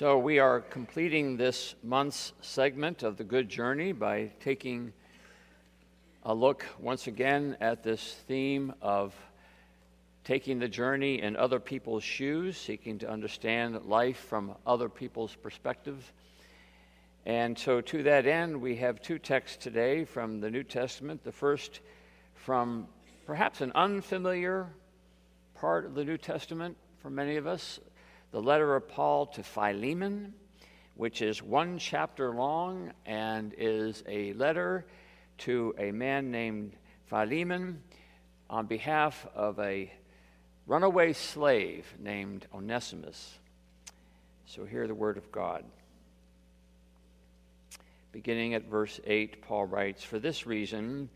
So, we are completing this month's segment of the Good Journey by taking a look once again at this theme of taking the journey in other people's shoes, seeking to understand life from other people's perspectives. And so, to that end, we have two texts today from the New Testament. The first from perhaps an unfamiliar part of the New Testament for many of us, the letter of Paul to Philemon, which is one chapter long and is a letter to a man named Philemon on behalf of a runaway slave named Onesimus. So, hear the word of God. Beginning at verse 8, Paul writes For this reason,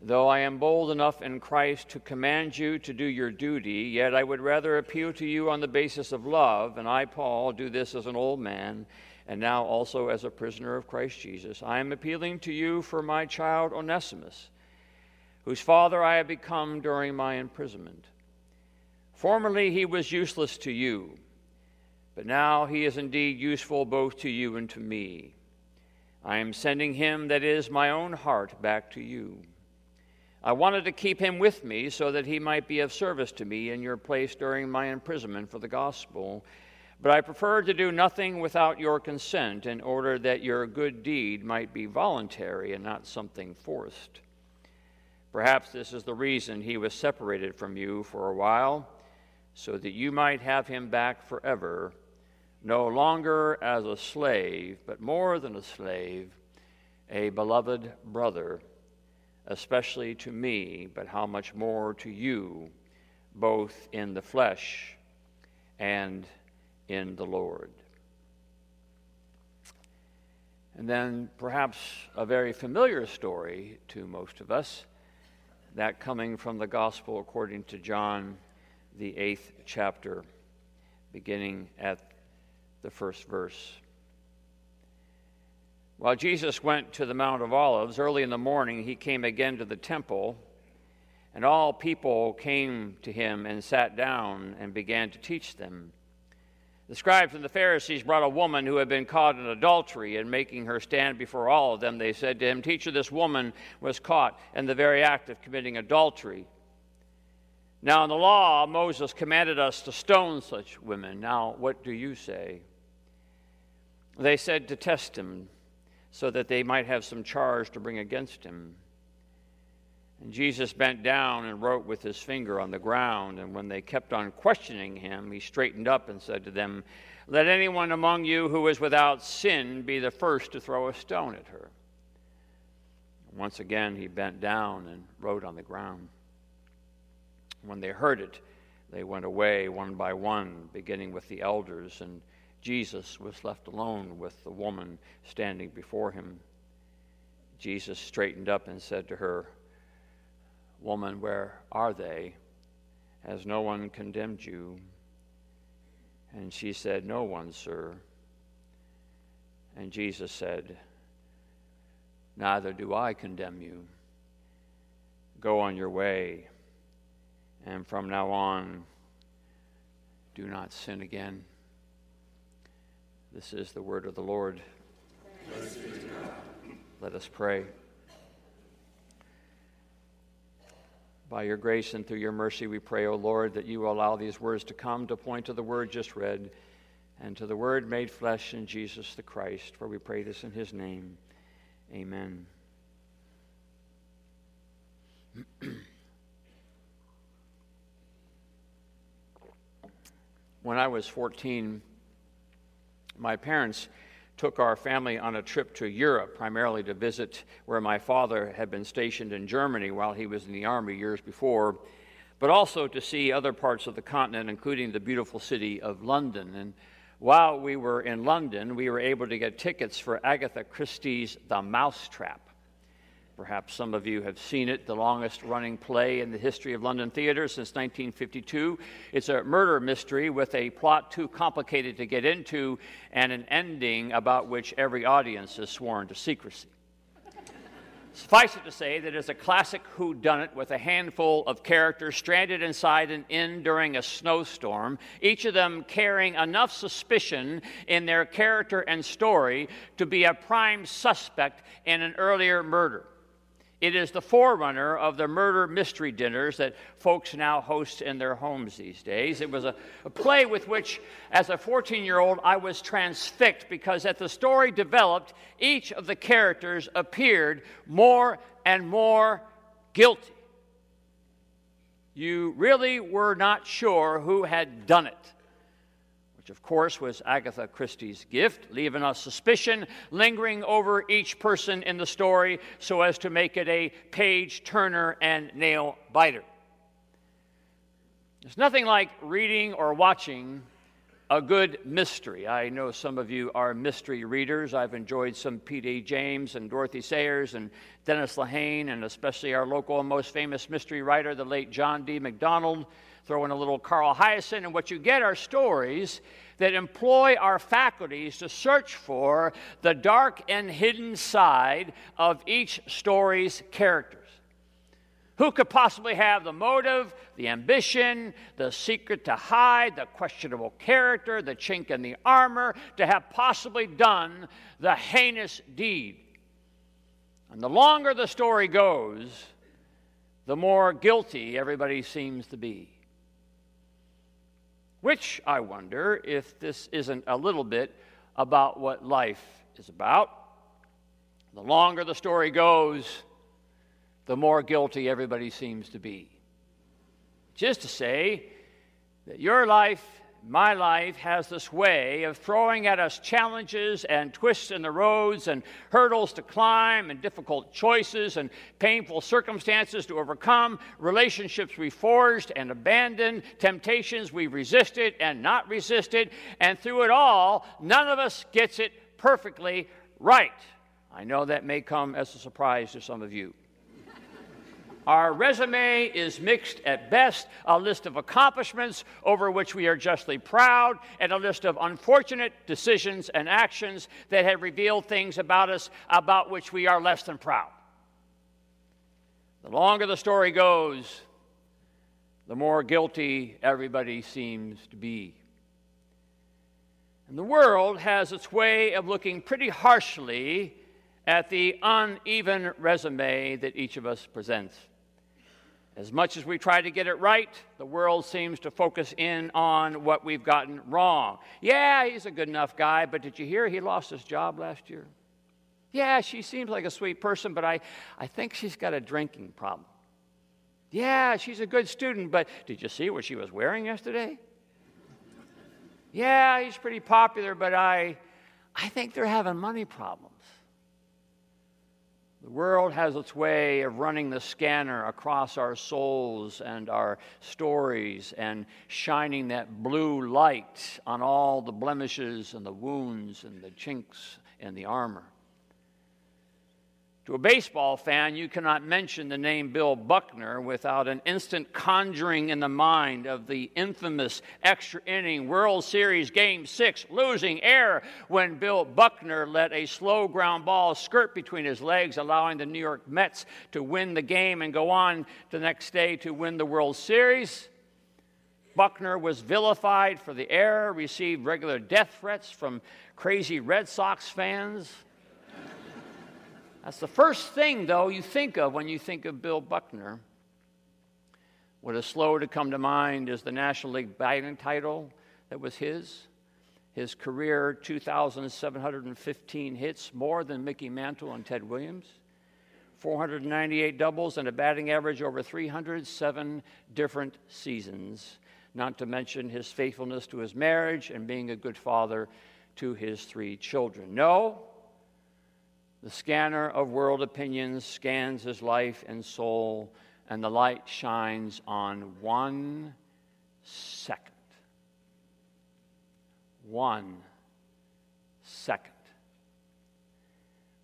Though I am bold enough in Christ to command you to do your duty, yet I would rather appeal to you on the basis of love, and I, Paul, do this as an old man, and now also as a prisoner of Christ Jesus. I am appealing to you for my child Onesimus, whose father I have become during my imprisonment. Formerly he was useless to you, but now he is indeed useful both to you and to me. I am sending him, that is, my own heart, back to you. I wanted to keep him with me so that he might be of service to me in your place during my imprisonment for the gospel. But I preferred to do nothing without your consent in order that your good deed might be voluntary and not something forced. Perhaps this is the reason he was separated from you for a while, so that you might have him back forever, no longer as a slave, but more than a slave, a beloved brother especially to me, but how much more to you, both in the flesh and in the Lord. And then perhaps a very familiar story to most of us, that coming from the Gospel according to John, the eighth chapter, beginning at the first verse. While Jesus went to the Mount of Olives early in the morning, he came again to the temple, and all people came to him and sat down and began to teach them. The scribes and the Pharisees brought a woman who had been caught in adultery, and making her stand before all of them, they said to him, Teacher, this woman was caught in the very act of committing adultery. Now, in the law, Moses commanded us to stone such women. Now, what do you say? They said to test him so that they might have some charge to bring against him. And Jesus bent down and wrote with his finger on the ground. And when they kept on questioning him, he straightened up and said to them, Let anyone among you who is without sin be the first to throw a stone at her. Once again, he bent down and wrote on the ground. When they heard it, they went away one by one, beginning with the elders and Jesus was left alone with the woman standing before him. Jesus straightened up and said to her, Woman, where are they? Has no one condemned you? And she said, No one, sir. And Jesus said, Neither do I condemn you. Go on your way, and from now on, do not sin again. This is the word of the Lord. Let us pray. By your grace and through your mercy, we pray, O Lord, that you will allow these words to come to point to the word just read and to the word made flesh in Jesus the Christ. For we pray this in his name. Amen. when I was 14, my parents took our family on a trip to Europe, primarily to visit where my father had been stationed in Germany while he was in the Army years before, but also to see other parts of the continent, including the beautiful city of London. And while we were in London, we were able to get tickets for Agatha Christie's The Mousetrap. Perhaps some of you have seen it, the longest running play in the history of London theater since 1952. It's a murder mystery with a plot too complicated to get into and an ending about which every audience is sworn to secrecy. Suffice it to say that it's a classic whodunit with a handful of characters stranded inside an inn during a snowstorm, each of them carrying enough suspicion in their character and story to be a prime suspect in an earlier murder. It is the forerunner of the murder mystery dinners that folks now host in their homes these days. It was a, a play with which, as a 14 year old, I was transfixed because as the story developed, each of the characters appeared more and more guilty. You really were not sure who had done it which of course was Agatha Christie's gift, leaving a suspicion lingering over each person in the story so as to make it a page turner and nail biter. There's nothing like reading or watching a good mystery. I know some of you are mystery readers. I've enjoyed some P.D. James and Dorothy Sayers and Dennis Lehane, and especially our local and most famous mystery writer, the late John D. MacDonald throw in a little Carl Hiaasen, and what you get are stories that employ our faculties to search for the dark and hidden side of each story's characters. Who could possibly have the motive, the ambition, the secret to hide, the questionable character, the chink in the armor, to have possibly done the heinous deed? And the longer the story goes, the more guilty everybody seems to be. Which, I wonder if this isn't a little bit about what life is about. The longer the story goes, the more guilty everybody seems to be. Just to say that your life my life has this way of throwing at us challenges and twists in the roads and hurdles to climb and difficult choices and painful circumstances to overcome, relationships we forged and abandoned, temptations we resisted and not resisted, and through it all, none of us gets it perfectly right. I know that may come as a surprise to some of you. Our resume is mixed at best, a list of accomplishments over which we are justly proud, and a list of unfortunate decisions and actions that have revealed things about us about which we are less than proud. The longer the story goes, the more guilty everybody seems to be. And the world has its way of looking pretty harshly at the uneven resume that each of us presents. As much as we try to get it right, the world seems to focus in on what we've gotten wrong. Yeah, he's a good enough guy, but did you hear he lost his job last year? Yeah, she seems like a sweet person, but I, I think she's got a drinking problem. Yeah, she's a good student, but did you see what she was wearing yesterday? Yeah, he's pretty popular, but I, I think they're having money problems. The world has its way of running the scanner across our souls and our stories and shining that blue light on all the blemishes and the wounds and the chinks in the armor. To a baseball fan, you cannot mention the name Bill Buckner without an instant conjuring in the mind of the infamous extra inning World Series Game 6 losing error when Bill Buckner let a slow ground ball skirt between his legs, allowing the New York Mets to win the game and go on the next day to win the World Series. Buckner was vilified for the error, received regular death threats from crazy Red Sox fans. That's the first thing, though, you think of when you think of Bill Buckner. What is slow to come to mind is the National League batting title that was his. His career 2,715 hits, more than Mickey Mantle and Ted Williams. 498 doubles and a batting average over 307 different seasons, not to mention his faithfulness to his marriage and being a good father to his three children. No, the scanner of world opinions scans his life and soul, and the light shines on one second. One second.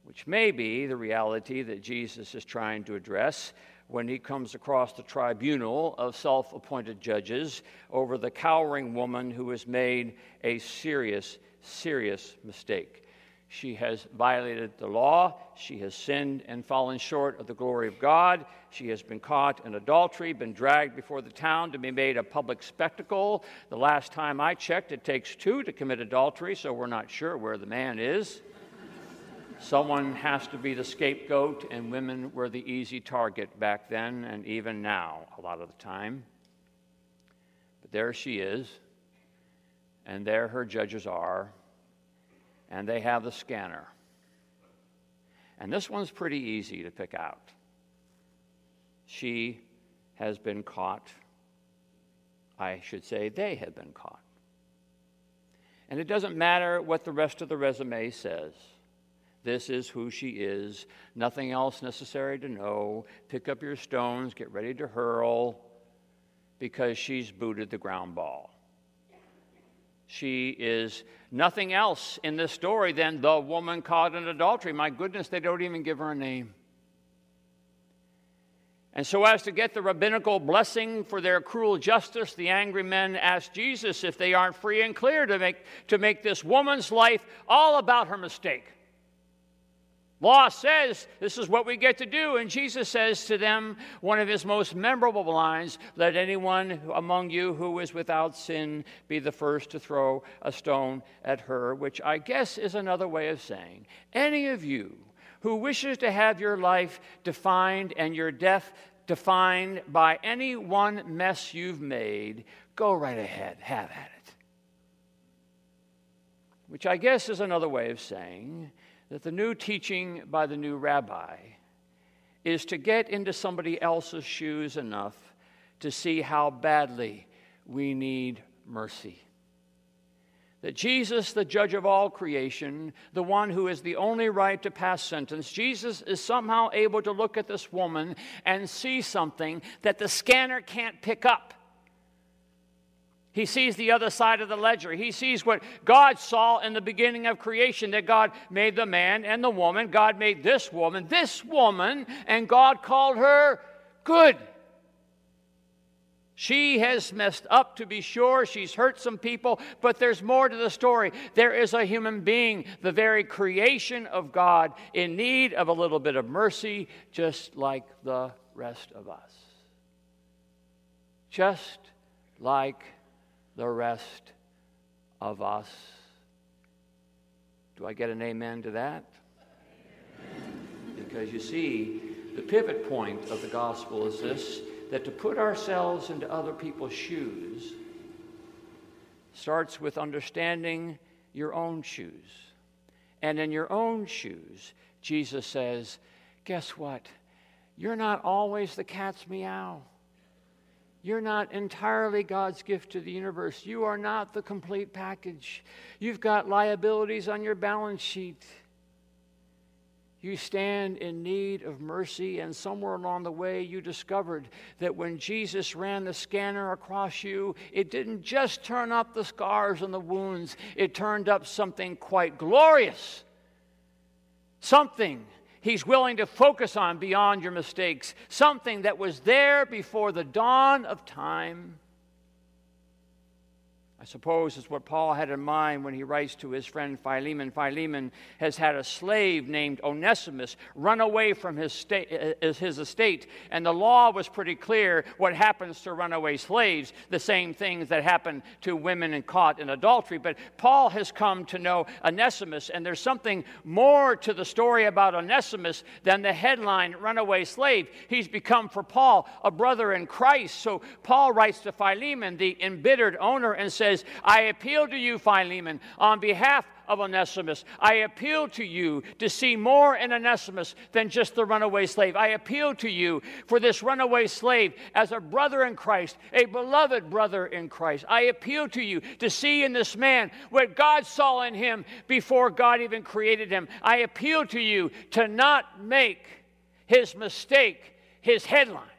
Which may be the reality that Jesus is trying to address when he comes across the tribunal of self appointed judges over the cowering woman who has made a serious, serious mistake. She has violated the law. She has sinned and fallen short of the glory of God. She has been caught in adultery, been dragged before the town to be made a public spectacle. The last time I checked, it takes two to commit adultery, so we're not sure where the man is. Someone has to be the scapegoat, and women were the easy target back then and even now, a lot of the time. But there she is, and there her judges are and they have the scanner. And this one's pretty easy to pick out. She has been caught. I should say they have been caught. And it doesn't matter what the rest of the resume says. This is who she is. Nothing else necessary to know. Pick up your stones, get ready to hurl, because she's booted the ground ball. She is nothing else in this story than the woman caught in adultery. My goodness, they don't even give her a name. And so, as to get the rabbinical blessing for their cruel justice, the angry men ask Jesus if they aren't free and clear to make, to make this woman's life all about her mistake. Law says this is what we get to do. And Jesus says to them one of his most memorable lines Let anyone among you who is without sin be the first to throw a stone at her, which I guess is another way of saying, Any of you who wishes to have your life defined and your death defined by any one mess you've made, go right ahead, have at it. Which I guess is another way of saying, that the new teaching by the new rabbi is to get into somebody else's shoes enough to see how badly we need mercy. That Jesus, the judge of all creation, the one who is the only right to pass sentence, Jesus is somehow able to look at this woman and see something that the scanner can't pick up. He sees the other side of the ledger. He sees what God saw in the beginning of creation that God made the man and the woman. God made this woman, this woman, and God called her good. She has messed up, to be sure. She's hurt some people, but there's more to the story. There is a human being, the very creation of God, in need of a little bit of mercy, just like the rest of us. Just like the rest of us. Do I get an amen to that? Because you see, the pivot point of the gospel is this that to put ourselves into other people's shoes starts with understanding your own shoes. And in your own shoes, Jesus says, guess what? You're not always the cat's meow. You're not entirely God's gift to the universe. You are not the complete package. You've got liabilities on your balance sheet. You stand in need of mercy, and somewhere along the way, you discovered that when Jesus ran the scanner across you, it didn't just turn up the scars and the wounds, it turned up something quite glorious. Something He's willing to focus on beyond your mistakes, something that was there before the dawn of time I suppose is what Paul had in mind when he writes to his friend Philemon. Philemon has had a slave named Onesimus run away from his, sta- uh, his estate, and the law was pretty clear what happens to runaway slaves, the same things that happen to women caught in adultery. But Paul has come to know Onesimus, and there's something more to the story about Onesimus than the headline runaway slave. He's become for Paul a brother in Christ. So Paul writes to Philemon, the embittered owner, and says, says, I appeal to you, Philemon, on behalf of Onesimus. I appeal to you to see more in Onesimus than just the runaway slave. I appeal to you for this runaway slave as a brother in Christ, a beloved brother in Christ. I appeal to you to see in this man what God saw in him before God even created him. I appeal to you to not make his mistake his headline.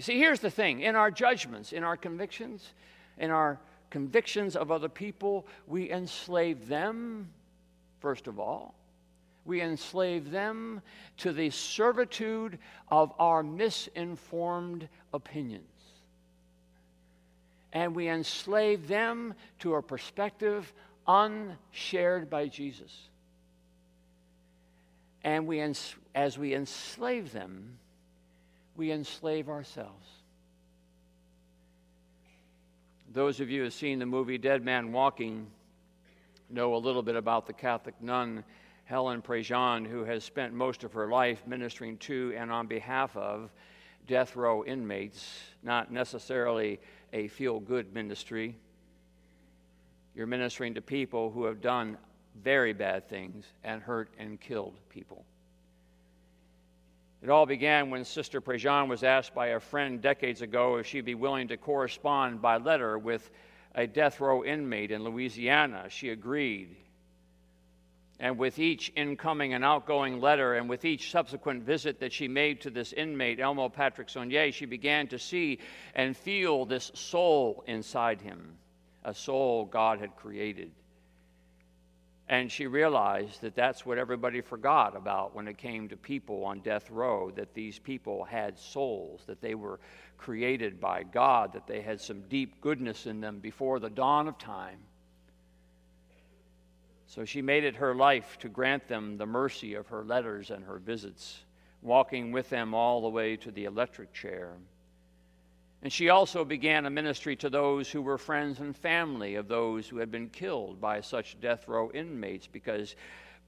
You see, here's the thing in our judgments, in our convictions, in our convictions of other people, we enslave them, first of all. We enslave them to the servitude of our misinformed opinions. And we enslave them to a perspective unshared by Jesus. And we, as we enslave them, we enslave ourselves. Those of you who have seen the movie Dead Man Walking know a little bit about the Catholic nun Helen Prejean, who has spent most of her life ministering to and on behalf of death row inmates, not necessarily a feel good ministry. You're ministering to people who have done very bad things and hurt and killed people. It all began when Sister Prejean was asked by a friend decades ago if she'd be willing to correspond by letter with a death row inmate in Louisiana. She agreed. And with each incoming and outgoing letter, and with each subsequent visit that she made to this inmate, Elmo Patrick Sonnier, she began to see and feel this soul inside him, a soul God had created. And she realized that that's what everybody forgot about when it came to people on death row that these people had souls, that they were created by God, that they had some deep goodness in them before the dawn of time. So she made it her life to grant them the mercy of her letters and her visits, walking with them all the way to the electric chair. And she also began a ministry to those who were friends and family of those who had been killed by such death row inmates because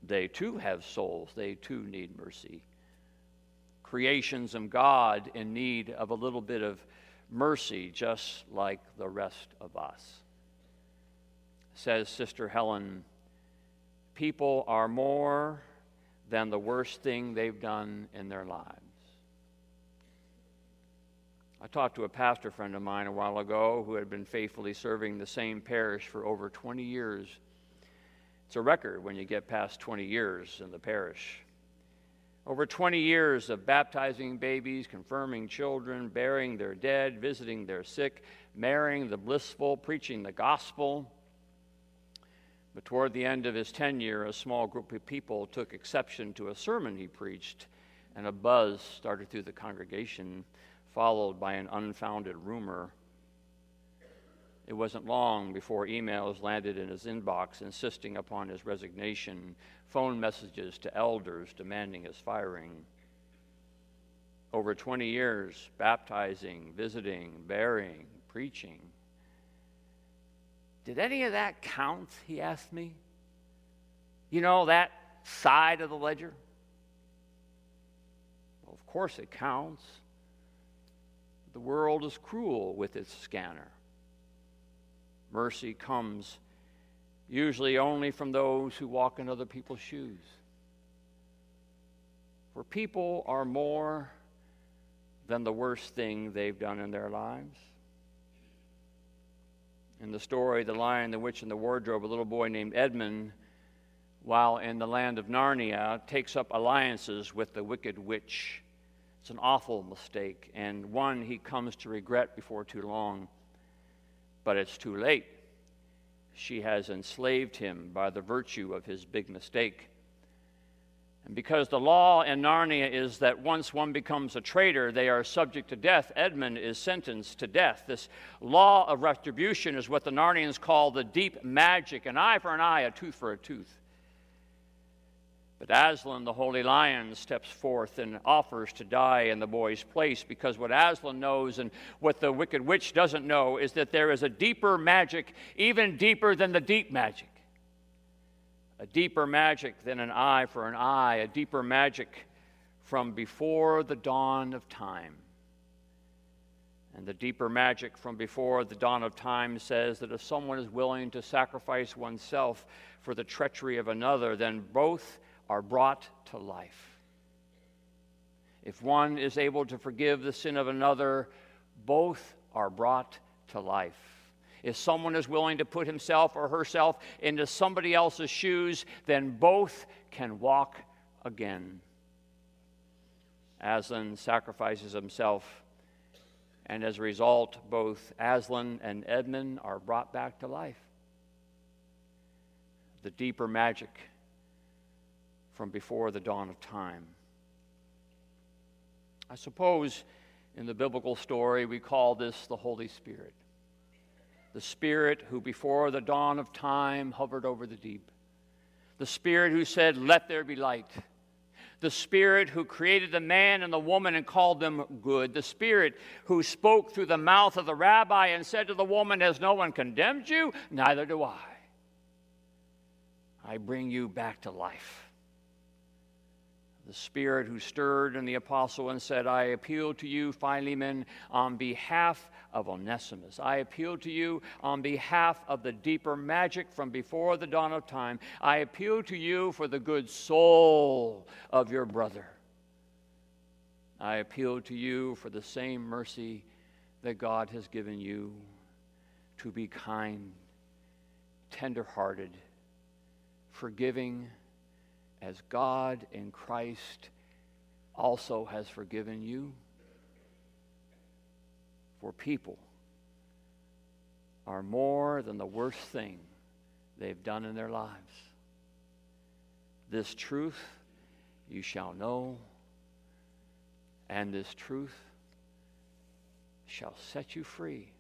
they too have souls, they too need mercy. Creations of God in need of a little bit of mercy, just like the rest of us. Says Sister Helen, people are more than the worst thing they've done in their lives. I talked to a pastor friend of mine a while ago who had been faithfully serving the same parish for over 20 years. It's a record when you get past 20 years in the parish. Over 20 years of baptizing babies, confirming children, burying their dead, visiting their sick, marrying the blissful, preaching the gospel. But toward the end of his tenure, a small group of people took exception to a sermon he preached, and a buzz started through the congregation followed by an unfounded rumor. It wasn't long before emails landed in his inbox insisting upon his resignation, phone messages to elders demanding his firing. Over 20 years, baptizing, visiting, burying, preaching. Did any of that count? He asked me. You know, that side of the ledger? Well, of course it counts. The world is cruel with its scanner. Mercy comes usually only from those who walk in other people's shoes. For people are more than the worst thing they've done in their lives. In the story, The Lion, the Witch, and the Wardrobe, a little boy named Edmund, while in the land of Narnia, takes up alliances with the wicked witch it's an awful mistake, and one he comes to regret before too long. But it's too late. She has enslaved him by the virtue of his big mistake. And because the law in Narnia is that once one becomes a traitor, they are subject to death, Edmund is sentenced to death. This law of retribution is what the Narnians call the deep magic an eye for an eye, a tooth for a tooth. But Aslan, the holy lion, steps forth and offers to die in the boy's place because what Aslan knows and what the wicked witch doesn't know is that there is a deeper magic, even deeper than the deep magic. A deeper magic than an eye for an eye, a deeper magic from before the dawn of time. And the deeper magic from before the dawn of time says that if someone is willing to sacrifice oneself for the treachery of another, then both are brought to life. If one is able to forgive the sin of another, both are brought to life. If someone is willing to put himself or herself into somebody else's shoes, then both can walk again. Aslan sacrifices himself, and as a result, both Aslan and Edmund are brought back to life. The deeper magic from before the dawn of time. I suppose in the biblical story we call this the Holy Spirit. the Spirit who before the dawn of time hovered over the deep, the Spirit who said, Let there be light, the Spirit who created the man and the woman and called them good, the Spirit who spoke through the mouth of the rabbi and said to the woman, Has no one condemned you? Neither do I. I bring you back to life the Spirit who stirred in the apostle and said, I appeal to you, Philemon, on behalf of Onesimus. I appeal to you on behalf of the deeper magic from before the dawn of time. I appeal to you for the good soul of your brother. I appeal to you for the same mercy that God has given you to be kind, tender-hearted, forgiving, as God in Christ also has forgiven you. For people are more than the worst thing they've done in their lives. This truth you shall know, and this truth shall set you free.